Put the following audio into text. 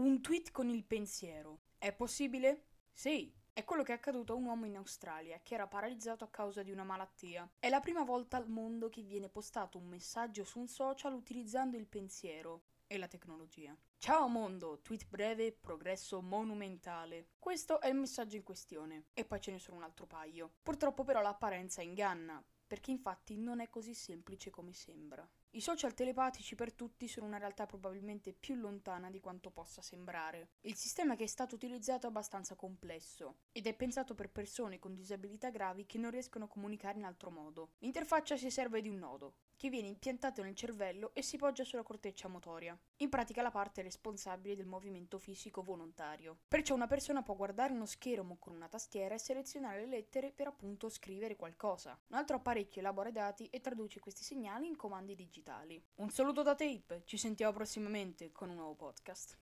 Un tweet con il pensiero. È possibile? Sì, è quello che è accaduto a un uomo in Australia che era paralizzato a causa di una malattia. È la prima volta al mondo che viene postato un messaggio su un social utilizzando il pensiero e la tecnologia. Ciao mondo, tweet breve, progresso monumentale. Questo è il messaggio in questione. E poi ce ne sono un altro paio. Purtroppo però l'apparenza inganna, perché infatti non è così semplice come sembra. I social telepatici per tutti sono una realtà probabilmente più lontana di quanto possa sembrare. Il sistema che è stato utilizzato è abbastanza complesso ed è pensato per persone con disabilità gravi che non riescono a comunicare in altro modo. L'interfaccia si serve di un nodo, che viene impiantato nel cervello e si poggia sulla corteccia motoria, in pratica la parte responsabile del movimento fisico volontario. Perciò una persona può guardare uno schermo con una tastiera e selezionare le lettere per appunto scrivere qualcosa. Un altro apparecchio elabora i dati e traduce questi segnali in comandi digitali. Un saluto da Tape, ci sentiamo prossimamente con un nuovo podcast.